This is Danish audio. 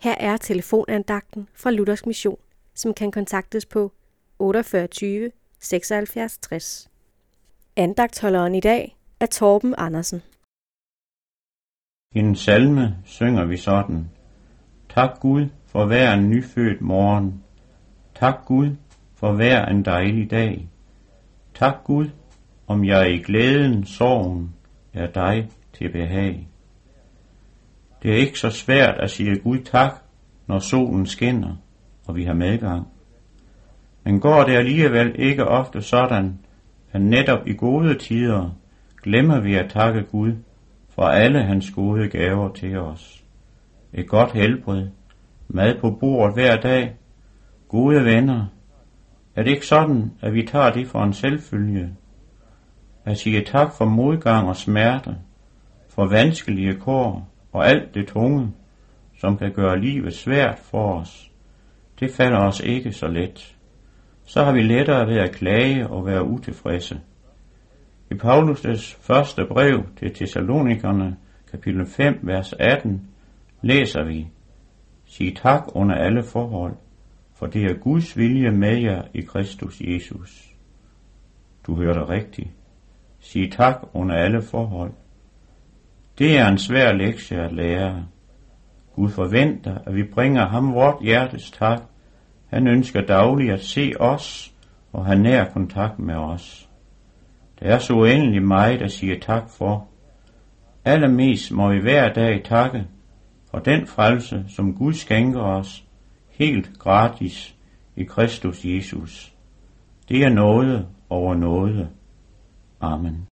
Her er telefonandagten fra Luthers Mission, som kan kontaktes på 48 76 60. Andagtholderen i dag er Torben Andersen. I en salme synger vi sådan. Tak Gud for hver en nyfødt morgen. Tak Gud for hver en dejlig dag. Tak Gud, om jeg i glæden, sorgen er dig til behag. Det er ikke så svært at sige Gud tak, når solen skinner, og vi har medgang. Men går det alligevel ikke ofte sådan, at netop i gode tider glemmer vi at takke Gud for alle hans gode gaver til os. Et godt helbred, mad på bordet hver dag, gode venner. Er det ikke sådan, at vi tager det for en selvfølge? At sige tak for modgang og smerte, for vanskelige kår og alt det tunge, som kan gøre livet svært for os, det falder os ikke så let. Så har vi lettere ved at klage og være utilfredse. I Paulus' første brev til Thessalonikerne, kapitel 5, vers 18, læser vi, Sig tak under alle forhold, for det er Guds vilje med jer i Kristus Jesus. Du hørte rigtigt. Sig tak under alle forhold. Det er en svær lektie at lære. Gud forventer, at vi bringer ham vort hjertes tak. Han ønsker dagligt at se os og have nær kontakt med os. Der er så uendelig meget at sige tak for. Allermest må vi hver dag takke for den frelse, som Gud skænker os helt gratis i Kristus Jesus. Det er noget over noget. Amen.